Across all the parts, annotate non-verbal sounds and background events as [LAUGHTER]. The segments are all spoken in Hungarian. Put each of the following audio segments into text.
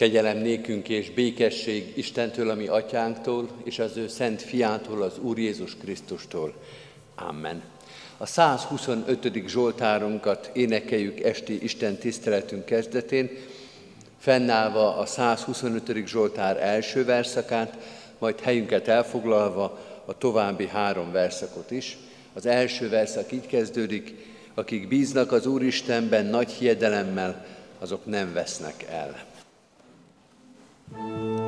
Kegyelem nékünk és békesség Istentől, ami atyánktól, és az ő szent fiától, az Úr Jézus Krisztustól. Amen. A 125. Zsoltárunkat énekeljük esti Isten tiszteletünk kezdetén, fennállva a 125. Zsoltár első verszakát, majd helyünket elfoglalva a további három verszakot is. Az első verszak így kezdődik, akik bíznak az Úristenben nagy hiedelemmel, azok nem vesznek el. Thank you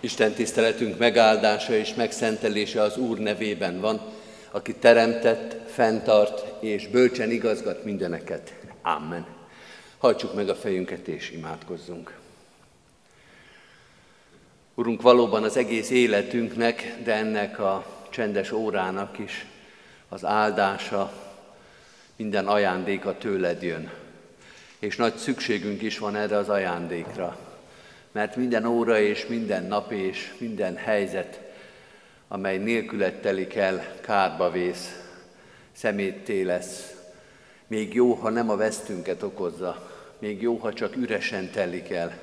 Isten tiszteletünk megáldása és megszentelése az Úr nevében van, aki teremtett, fenntart és bölcsen igazgat mindeneket. Amen. Hajtsuk meg a fejünket és imádkozzunk. Urunk, valóban az egész életünknek, de ennek a csendes órának is az áldása, minden ajándéka tőled jön. És nagy szükségünk is van erre az ajándékra mert minden óra és minden nap és minden helyzet, amely nélküled telik el, kárba vész, szemétté lesz. Még jó, ha nem a vesztünket okozza, még jó, ha csak üresen telik el.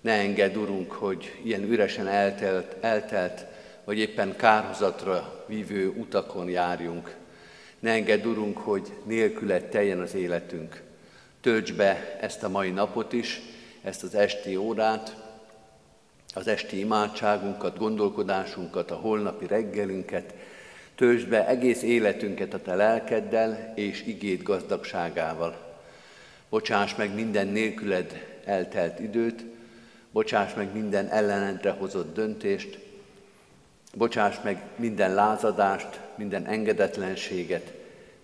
Ne engedd, Urunk, hogy ilyen üresen eltelt, eltelt vagy éppen kárhozatra vívő utakon járjunk. Ne engedd, Urunk, hogy nélküled teljen az életünk. Tölts be ezt a mai napot is, ezt az esti órát, az esti imádságunkat, gondolkodásunkat, a holnapi reggelünket, töltsd be egész életünket a te lelkeddel és igét gazdagságával. Bocsáss meg minden nélküled eltelt időt, bocsáss meg minden ellenedre hozott döntést, bocsáss meg minden lázadást, minden engedetlenséget,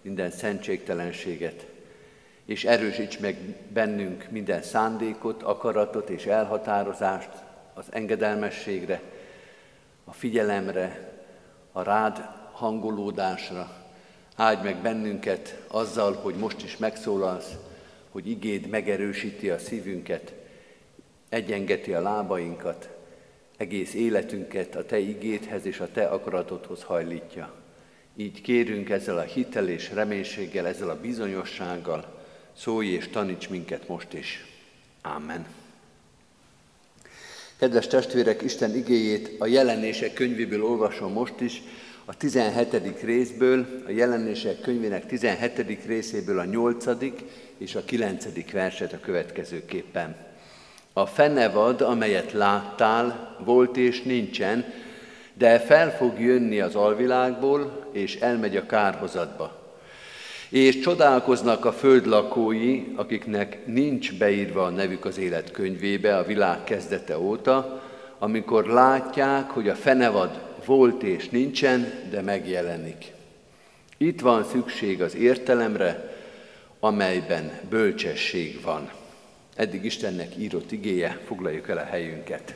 minden szentségtelenséget, és erősíts meg bennünk minden szándékot, akaratot és elhatározást az engedelmességre, a figyelemre, a rád hangolódásra. Áldj meg bennünket azzal, hogy most is megszólalsz, hogy igéd megerősíti a szívünket, egyengeti a lábainkat, egész életünket a Te igédhez és a Te akaratodhoz hajlítja. Így kérünk ezzel a hitel és reménységgel, ezzel a bizonyossággal, szólj és taníts minket most is. Amen. Kedves testvérek, Isten igéjét a jelenések könyvéből olvasom most is, a 17. részből, a jelenések könyvének 17. részéből a 8. és a 9. verset a következőképpen. A fenevad, amelyet láttál, volt és nincsen, de fel fog jönni az alvilágból, és elmegy a kárhozatba és csodálkoznak a föld lakói, akiknek nincs beírva a nevük az élet könyvébe a világ kezdete óta, amikor látják, hogy a fenevad volt és nincsen, de megjelenik. Itt van szükség az értelemre, amelyben bölcsesség van. Eddig Istennek írott igéje, foglaljuk el a helyünket.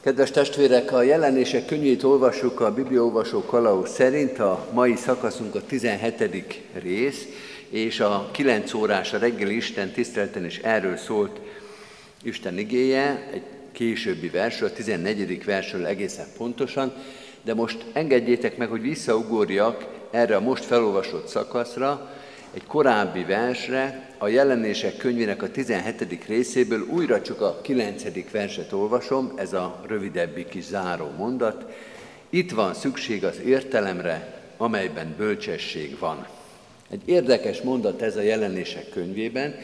Kedves testvérek, a jelenések könyvét olvassuk a Bibliaolvasó Kalauz szerint, a mai szakaszunk a 17. rész, és a 9 órás a reggeli Isten tisztelten is erről szólt Isten igéje, egy későbbi versről, a 14. versről egészen pontosan, de most engedjétek meg, hogy visszaugorjak erre a most felolvasott szakaszra, egy korábbi versre, a jelenések könyvének a 17. részéből újra csak a 9. verset olvasom, ez a rövidebbi kis záró mondat. Itt van szükség az értelemre, amelyben bölcsesség van. Egy érdekes mondat ez a jelenések könyvében.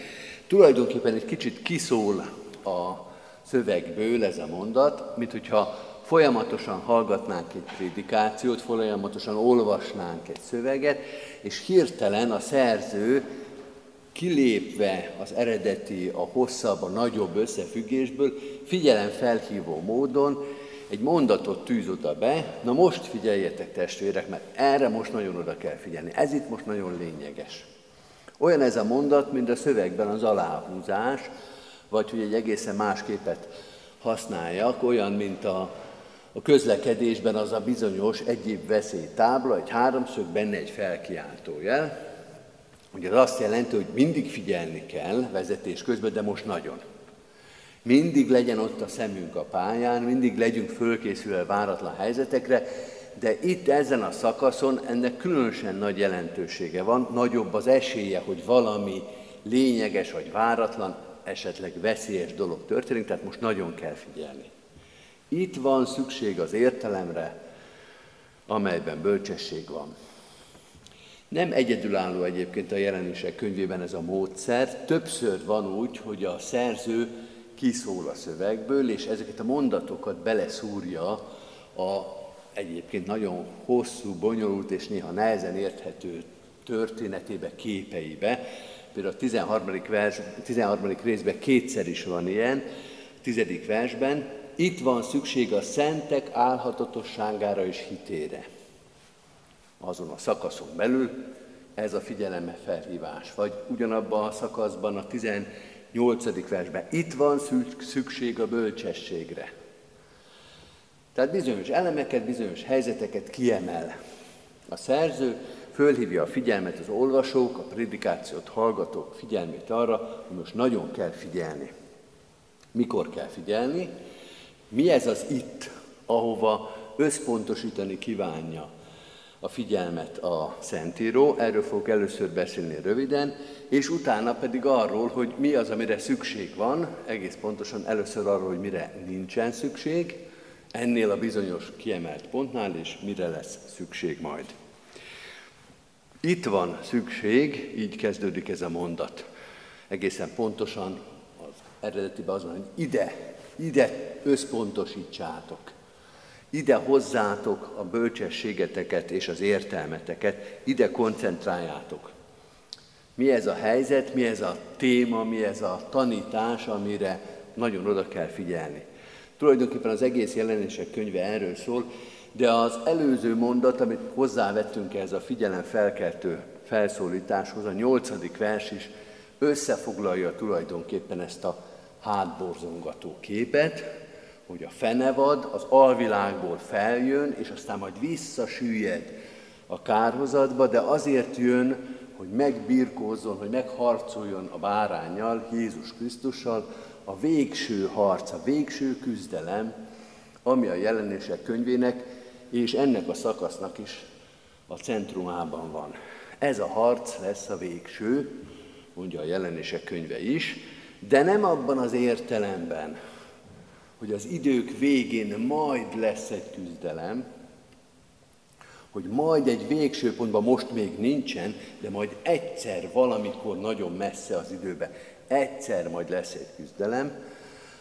Tulajdonképpen egy kicsit kiszól a szövegből ez a mondat, mint hogyha folyamatosan hallgatnánk egy prédikációt, folyamatosan olvasnánk egy szöveget, és hirtelen a szerző kilépve az eredeti, a hosszabb, a nagyobb összefüggésből, figyelem felhívó módon egy mondatot tűz oda be, na most figyeljetek testvérek, mert erre most nagyon oda kell figyelni, ez itt most nagyon lényeges. Olyan ez a mondat, mint a szövegben az aláhúzás, vagy hogy egy egészen más képet használjak, olyan, mint a a közlekedésben az a bizonyos egyéb veszélytábla, egy háromszög, benne egy felkiáltójel. Ugye az azt jelenti, hogy mindig figyelni kell vezetés közben, de most nagyon. Mindig legyen ott a szemünk a pályán, mindig legyünk fölkészülve váratlan helyzetekre, de itt ezen a szakaszon ennek különösen nagy jelentősége van, nagyobb az esélye, hogy valami lényeges vagy váratlan, esetleg veszélyes dolog történik, tehát most nagyon kell figyelni. Itt van szükség az értelemre, amelyben bölcsesség van. Nem egyedülálló egyébként a jelenések könyvében ez a módszer, többször van úgy, hogy a szerző kiszól a szövegből, és ezeket a mondatokat beleszúrja a egyébként nagyon hosszú, bonyolult és néha nehezen érthető történetébe, képeibe. Például a 13. Vers, 13. részben kétszer is van ilyen, tizedik versben, itt van szükség a szentek álhatatosságára és hitére. Azon a szakaszon belül ez a figyeleme felhívás. Vagy ugyanabban a szakaszban, a 18. versben, itt van szükség a bölcsességre. Tehát bizonyos elemeket, bizonyos helyzeteket kiemel. A szerző fölhívja a figyelmet az olvasók, a predikációt hallgatók figyelmét arra, hogy most nagyon kell figyelni. Mikor kell figyelni? Mi ez az itt, ahova összpontosítani kívánja a figyelmet a Szentíró, erről fogok először beszélni röviden, és utána pedig arról, hogy mi az, amire szükség van, egész pontosan először arról, hogy mire nincsen szükség, ennél a bizonyos kiemelt pontnál, és mire lesz szükség majd. Itt van szükség, így kezdődik ez a mondat. Egészen pontosan az eredetiben az van, hogy ide, ide összpontosítsátok. Ide hozzátok a bölcsességeteket és az értelmeteket, ide koncentráljátok. Mi ez a helyzet, mi ez a téma, mi ez a tanítás, amire nagyon oda kell figyelni. Tulajdonképpen az egész jelenések könyve erről szól, de az előző mondat, amit hozzávettünk ehhez a figyelem felkeltő felszólításhoz, a nyolcadik vers is összefoglalja tulajdonképpen ezt a hátborzongató képet, hogy a fenevad az alvilágból feljön, és aztán majd visszasüllyed a kárhozatba, de azért jön, hogy megbirkózzon, hogy megharcoljon a bárányjal, Jézus Krisztussal, a végső harc, a végső küzdelem, ami a jelenések könyvének és ennek a szakasznak is a centrumában van. Ez a harc lesz a végső, mondja a jelenések könyve is, de nem abban az értelemben, hogy az idők végén majd lesz egy küzdelem, hogy majd egy végső pontban most még nincsen, de majd egyszer, valamikor nagyon messze az időben, egyszer majd lesz egy küzdelem.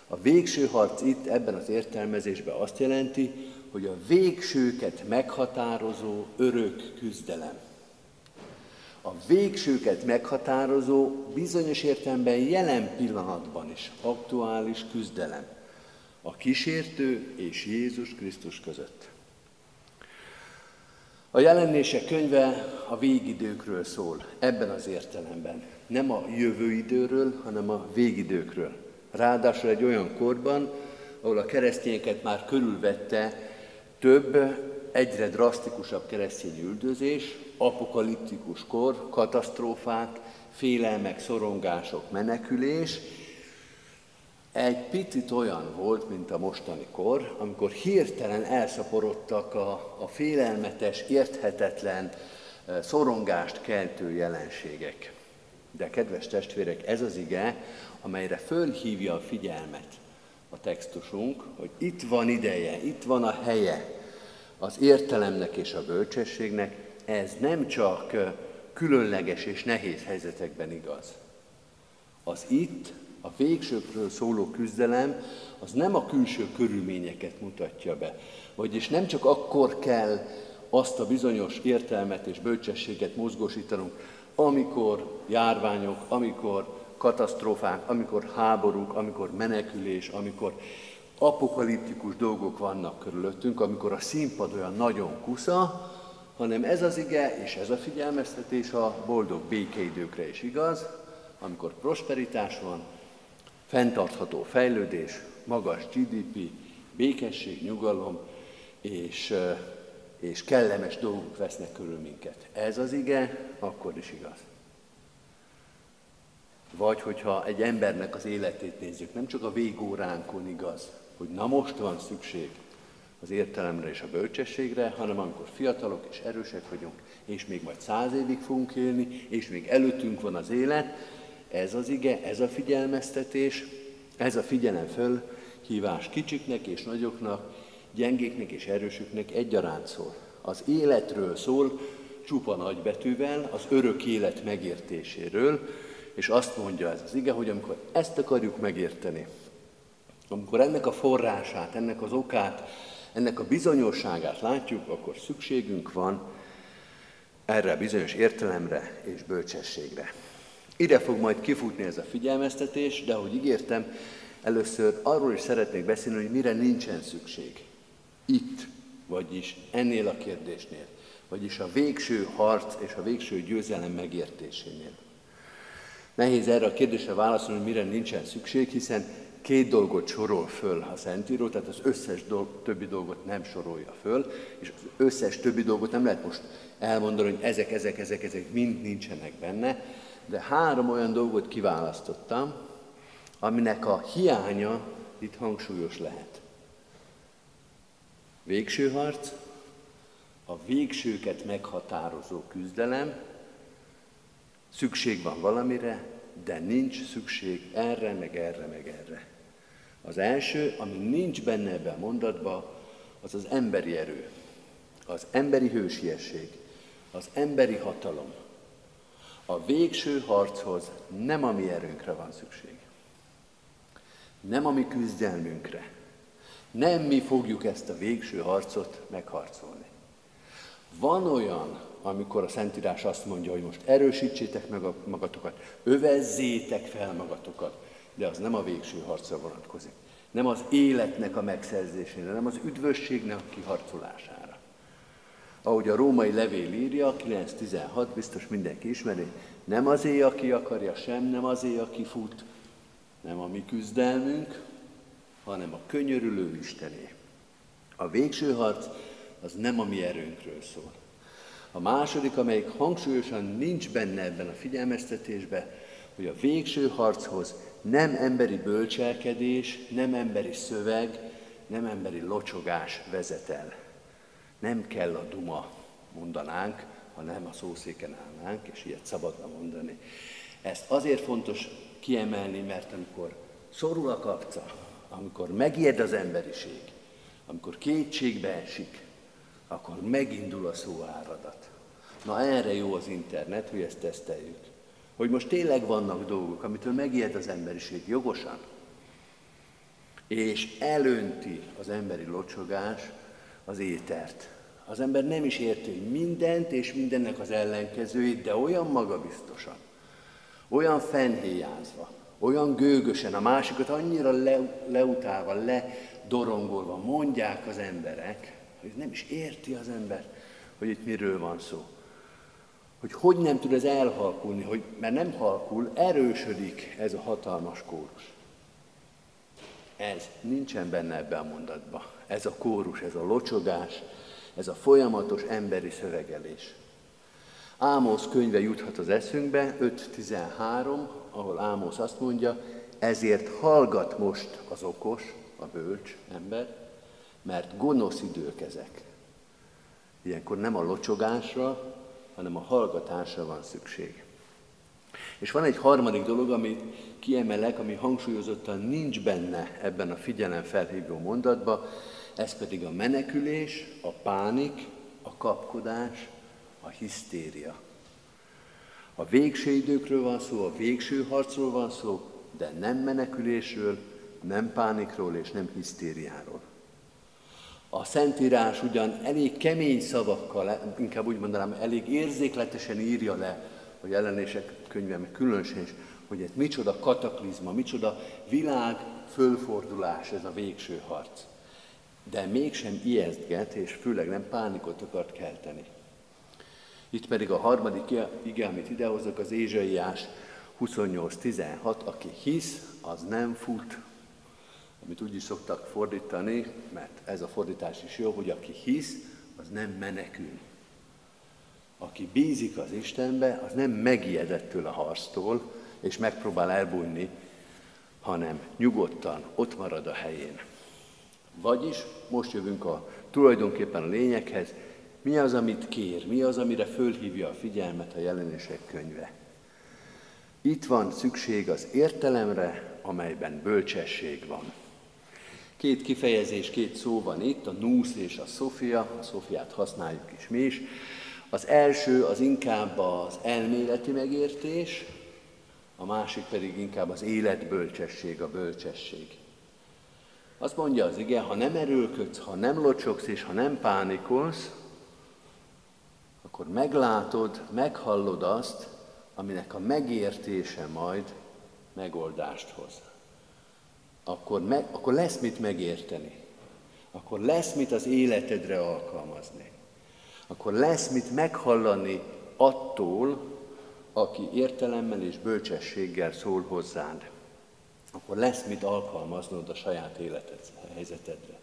A végső harc itt ebben az értelmezésben azt jelenti, hogy a végsőket meghatározó örök küzdelem. A végsőket meghatározó, bizonyos értelemben jelen pillanatban is aktuális küzdelem. A kísértő és Jézus Krisztus között. A jelenések könyve a végidőkről szól, ebben az értelemben. Nem a jövő időről, hanem a végidőkről. Ráadásul egy olyan korban, ahol a keresztényeket már körülvette több, egyre drasztikusabb keresztény üldözés, apokaliptikus kor, katasztrófák, félelmek, szorongások, menekülés, egy picit olyan volt, mint a mostani kor, amikor hirtelen elszaporodtak a, a félelmetes, érthetetlen, eh, szorongást keltő jelenségek. De kedves testvérek, ez az ige, amelyre fölhívja a figyelmet a textusunk, hogy itt van ideje, itt van a helye az értelemnek és a bölcsességnek, ez nem csak különleges és nehéz helyzetekben igaz. Az itt, a végsőkről szóló küzdelem, az nem a külső körülményeket mutatja be. Vagyis nem csak akkor kell azt a bizonyos értelmet és bölcsességet mozgósítanunk, amikor járványok, amikor katasztrófák, amikor háborúk, amikor menekülés, amikor apokaliptikus dolgok vannak körülöttünk, amikor a színpad olyan nagyon kusza, hanem ez az ige és ez a figyelmeztetés a boldog békeidőkre is igaz, amikor prosperitás van, fenntartható fejlődés, magas GDP, békesség, nyugalom, és, és kellemes dolgok vesznek körül minket. Ez az ige, akkor is igaz. Vagy hogyha egy embernek az életét nézzük, nem csak a végóránkon igaz, hogy na most van szükség az értelemre és a bölcsességre, hanem amikor fiatalok és erősek vagyunk, és még majd száz évig fogunk élni, és még előttünk van az élet, ez az ige, ez a figyelmeztetés, ez a figyelem föl, hívás kicsiknek és nagyoknak, gyengéknek és erősöknek egyaránt szól. Az életről szól, csupa nagybetűvel, az örök élet megértéséről, és azt mondja ez az ige, hogy amikor ezt akarjuk megérteni, amikor ennek a forrását, ennek az okát, ennek a bizonyosságát látjuk, akkor szükségünk van erre a bizonyos értelemre és bölcsességre. Ide fog majd kifutni ez a figyelmeztetés, de ahogy ígértem, Először arról is szeretnék beszélni, hogy mire nincsen szükség. Itt, vagyis ennél a kérdésnél, vagyis a végső harc és a végső győzelem megértésénél. Nehéz erre a kérdésre válaszolni, hogy mire nincsen szükség, hiszen két dolgot sorol föl a Szentíró, tehát az összes dolg, többi dolgot nem sorolja föl, és az összes többi dolgot nem lehet most elmondani, hogy ezek, ezek, ezek, ezek mind nincsenek benne, de három olyan dolgot kiválasztottam, aminek a hiánya itt hangsúlyos lehet. Végső harc, a végsőket meghatározó küzdelem, szükség van valamire, de nincs szükség erre, meg erre, meg erre. Az első, ami nincs benne ebben a mondatban, az az emberi erő, az emberi hősiesség, az emberi hatalom. A végső harchoz nem a mi erőnkre van szükség. Nem a mi küzdelmünkre. Nem mi fogjuk ezt a végső harcot megharcolni. Van olyan, amikor a Szentírás azt mondja, hogy most erősítsétek meg magatokat, övezzétek fel magatokat, de az nem a végső harcra vonatkozik. Nem az életnek a megszerzésére, nem az üdvösségnek a kiharcolására. Ahogy a római levél írja, 9.16, biztos mindenki ismeri, nem azé, aki akarja, sem nem azé, aki fut, nem a mi küzdelmünk, hanem a könyörülő Istené. A végső harc az nem a mi erőnkről szól. A második, amelyik hangsúlyosan nincs benne ebben a figyelmeztetésben, hogy a végső harchoz nem emberi bölcselkedés, nem emberi szöveg, nem emberi locsogás vezet el. Nem kell a duma, mondanánk, ha nem a szószéken állnánk, és ilyet szabadna mondani. Ezt azért fontos kiemelni, mert amikor szorul a kapca, amikor megijed az emberiség, amikor kétségbe esik, akkor megindul a szóáradat. Na erre jó az internet, hogy ezt teszteljük. Hogy most tényleg vannak dolgok, amitől megijed az emberiség jogosan, és elönti az emberi locsogás az étert. Az ember nem is érti, mindent és mindennek az ellenkezőjét, de olyan magabiztosan, olyan fenhéjázva, olyan gőgösen, a másikat annyira le, leutálva, ledorongolva mondják az emberek, hogy nem is érti az ember, hogy itt miről van szó. Hogy hogy nem tud ez elhalkulni, hogy, mert nem halkul, erősödik ez a hatalmas kórus. Ez nincsen benne ebben a mondatban. Ez a kórus, ez a locsogás, ez a folyamatos emberi szövegelés. Ámosz könyve juthat az eszünkbe, 5.13, ahol Ámosz azt mondja, ezért hallgat most az okos, a bölcs ember, mert gonosz idők ezek. Ilyenkor nem a locsogásra, hanem a hallgatásra van szükség. És van egy harmadik dolog, amit kiemelek, ami hangsúlyozottan nincs benne ebben a figyelem felhívó mondatban, ez pedig a menekülés, a pánik, a kapkodás, a hisztéria. A végső időkről van szó, a végső harcról van szó, de nem menekülésről, nem pánikról és nem hisztériáról. A Szentírás ugyan elég kemény szavakkal, inkább úgy mondanám, elég érzékletesen írja le a jelenések könyve, meg különösen is, hogy ez micsoda kataklizma, micsoda világ fölfordulás ez a végső harc. De mégsem ijesztget, és főleg nem pánikot akart kelteni. Itt pedig a harmadik ige, amit idehozok, az Ézsaiás 28.16, aki hisz, az nem fut, amit úgy is szoktak fordítani, mert ez a fordítás is jó, hogy aki hisz, az nem menekül. Aki bízik az Istenbe, az nem megijedettől a harctól, és megpróbál elbújni, hanem nyugodtan ott marad a helyén. Vagyis most jövünk a tulajdonképpen a lényeghez, mi az, amit kér, mi az, amire fölhívja a figyelmet a jelenések könyve. Itt van szükség az értelemre, amelyben bölcsesség van. Két kifejezés, két szó van itt, a núsz és a szofia, a szofiát használjuk is mi is. Az első az inkább az elméleti megértés, a másik pedig inkább az életbölcsesség, a bölcsesség. Azt mondja az igen, ha nem erőlködsz, ha nem locsogsz és ha nem pánikolsz, akkor meglátod, meghallod azt, aminek a megértése majd megoldást hoz. akkor, meg, akkor lesz mit megérteni. Akkor lesz mit az életedre alkalmazni. Akkor lesz mit meghallani attól, aki értelemmel és bölcsességgel szól hozzád. Akkor lesz mit alkalmaznod a saját életed helyzetedre.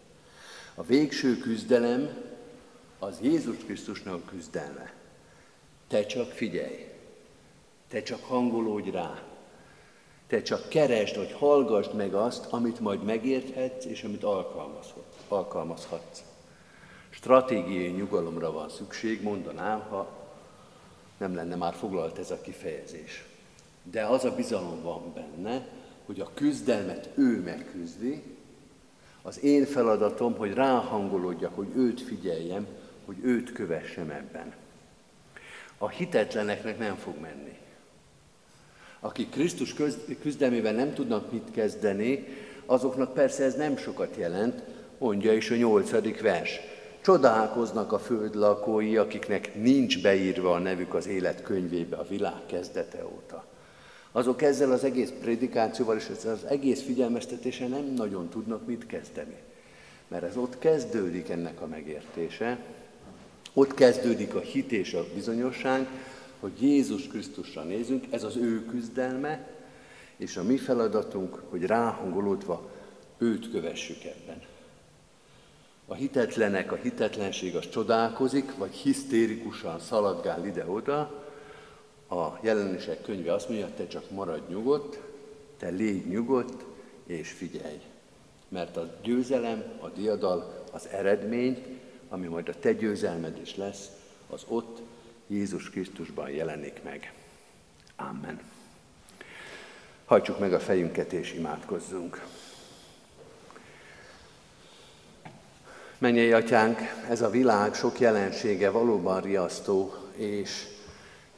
A végső küzdelem az Jézus Krisztusnak küzdelme. Te csak figyelj, te csak hangolódj rá, te csak keresd, vagy hallgassd meg azt, amit majd megérthetsz, és amit alkalmazhatsz. Stratégiai nyugalomra van szükség, mondanám, ha nem lenne már foglalt ez a kifejezés. De az a bizalom van benne, hogy a küzdelmet ő megküzdi, az én feladatom, hogy ráhangolódjak, hogy őt figyeljem, hogy őt kövessem ebben. A hitetleneknek nem fog menni. Akik Krisztus küzdelmével nem tudnak mit kezdeni, azoknak persze ez nem sokat jelent, mondja is a nyolcadik vers. Csodálkoznak a föld lakói, akiknek nincs beírva a nevük az élet könyvébe a világ kezdete óta. Azok ezzel az egész prédikációval és ezzel az egész figyelmeztetése nem nagyon tudnak mit kezdeni. Mert ez ott kezdődik ennek a megértése, ott kezdődik a hit és a bizonyosság, hogy Jézus Krisztusra nézünk, ez az ő küzdelme, és a mi feladatunk, hogy ráhangolódva őt kövessük ebben. A hitetlenek, a hitetlenség az csodálkozik, vagy hisztérikusan szaladgál ide-oda. A jelenések könyve azt mondja, te csak maradj nyugodt, te légy nyugodt, és figyelj. Mert a győzelem, a diadal, az eredmény, ami majd a te győzelmed is lesz, az ott Jézus Krisztusban jelenik meg. Amen. Hajtsuk meg a fejünket és imádkozzunk. Menjél, atyánk, ez a világ sok jelensége valóban riasztó, és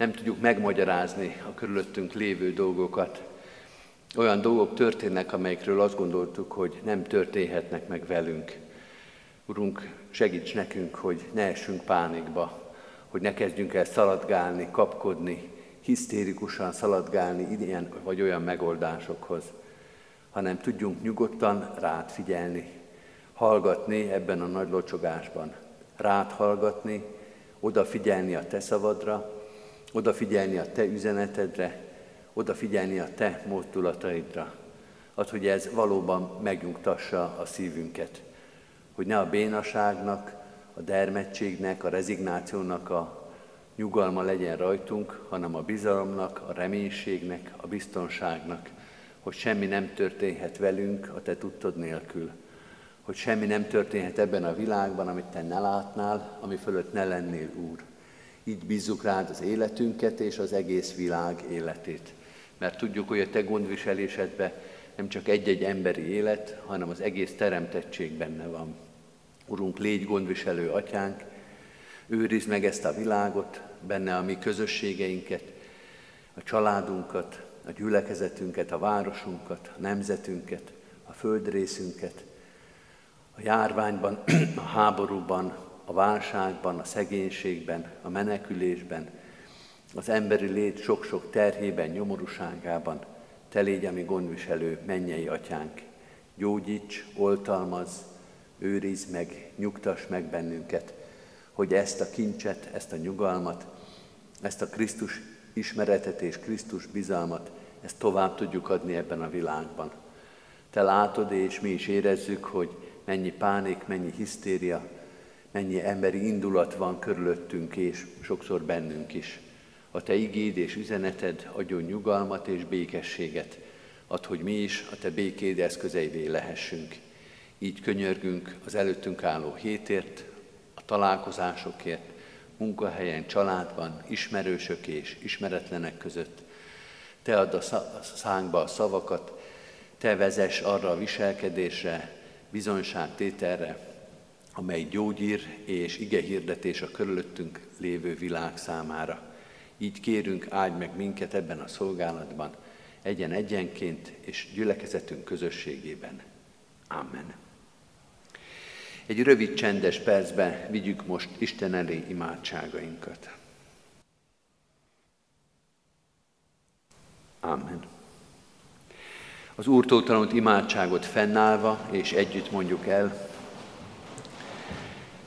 nem tudjuk megmagyarázni a körülöttünk lévő dolgokat. Olyan dolgok történnek, amelyekről azt gondoltuk, hogy nem történhetnek meg velünk. Urunk, segíts nekünk, hogy ne essünk pánikba, hogy ne kezdjünk el szaladgálni, kapkodni, hisztérikusan szaladgálni ilyen vagy olyan megoldásokhoz, hanem tudjunk nyugodtan rád figyelni, hallgatni ebben a nagy locsogásban, rád hallgatni, odafigyelni a te szavadra, odafigyelni a te üzenetedre, odafigyelni a te mozdulataidra, az, hogy ez valóban megnyugtassa a szívünket, hogy ne a bénaságnak, a dermedtségnek, a rezignációnak a nyugalma legyen rajtunk, hanem a bizalomnak, a reménységnek, a biztonságnak, hogy semmi nem történhet velünk a te tudtod nélkül, hogy semmi nem történhet ebben a világban, amit te ne látnál, ami fölött ne lennél Úr. Így bízzuk rád az életünket és az egész világ életét. Mert tudjuk, hogy a te gondviselésedben nem csak egy-egy emberi élet, hanem az egész teremtettség benne van. Urunk, légy gondviselő atyánk, őrizd meg ezt a világot, benne a mi közösségeinket, a családunkat, a gyülekezetünket, a városunkat, a nemzetünket, a földrészünket, a járványban, [CLEARS THROAT] a háborúban, a válságban, a szegénységben, a menekülésben, az emberi lét sok-sok terhében, nyomorúságában, te légy a mi gondviselő mennyei atyánk. Gyógyíts, oltalmaz, őrizd meg, nyugtass meg bennünket, hogy ezt a kincset, ezt a nyugalmat, ezt a Krisztus ismeretet és Krisztus bizalmat, ezt tovább tudjuk adni ebben a világban. Te látod, és mi is érezzük, hogy mennyi pánik, mennyi hisztéria, mennyi emberi indulat van körülöttünk, és sokszor bennünk is. A Te igéd és üzeneted adjon nyugalmat és békességet, ad, hogy mi is a Te békéd eszközeivé lehessünk. Így könyörgünk az előttünk álló hétért, a találkozásokért, munkahelyen, családban, ismerősök és ismeretlenek között. Te add a szánkba a szavakat, Te vezess arra a viselkedésre, bizonyságtételre, amely gyógyír és ige hirdetés a körülöttünk lévő világ számára. Így kérünk, áldj meg minket ebben a szolgálatban, egyen egyenként és gyülekezetünk közösségében. Amen. Egy rövid csendes percben vigyük most Isten elé imádságainkat. Amen. Az Úrtól tanult imádságot fennállva és együtt mondjuk el.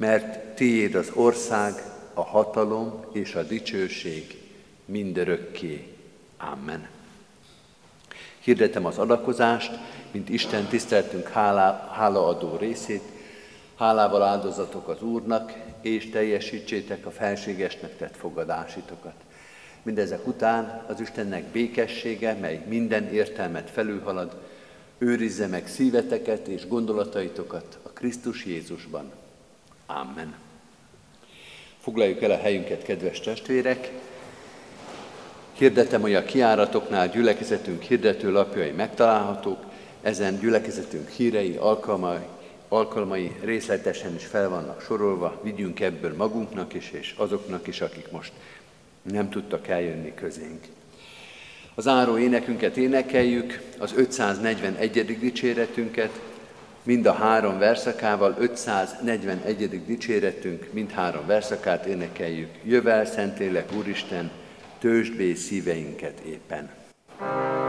mert tiéd az ország, a hatalom és a dicsőség mindörökké. Amen. Hirdetem az adakozást, mint Isten tiszteltünk hála, hálaadó részét, hálával áldozatok az Úrnak, és teljesítsétek a felségesnek tett fogadásitokat. Mindezek után az Istennek békessége, mely minden értelmet felülhalad, őrizze meg szíveteket és gondolataitokat a Krisztus Jézusban. Amen. Foglaljuk el a helyünket, kedves testvérek! Hirdetem, hogy a kiáratoknál gyülekezetünk hirdető lapjai megtalálhatók, ezen gyülekezetünk hírei, alkalmai, alkalmai részletesen is fel vannak sorolva, vigyünk ebből magunknak is, és azoknak is, akik most nem tudtak eljönni közénk. Az áró énekünket énekeljük, az 541. dicséretünket, mind a három verszakával, 541. dicséretünk, mind három verszakát énekeljük. Jövel, Szentlélek, Úristen, tőzsd szíveinket éppen. thank you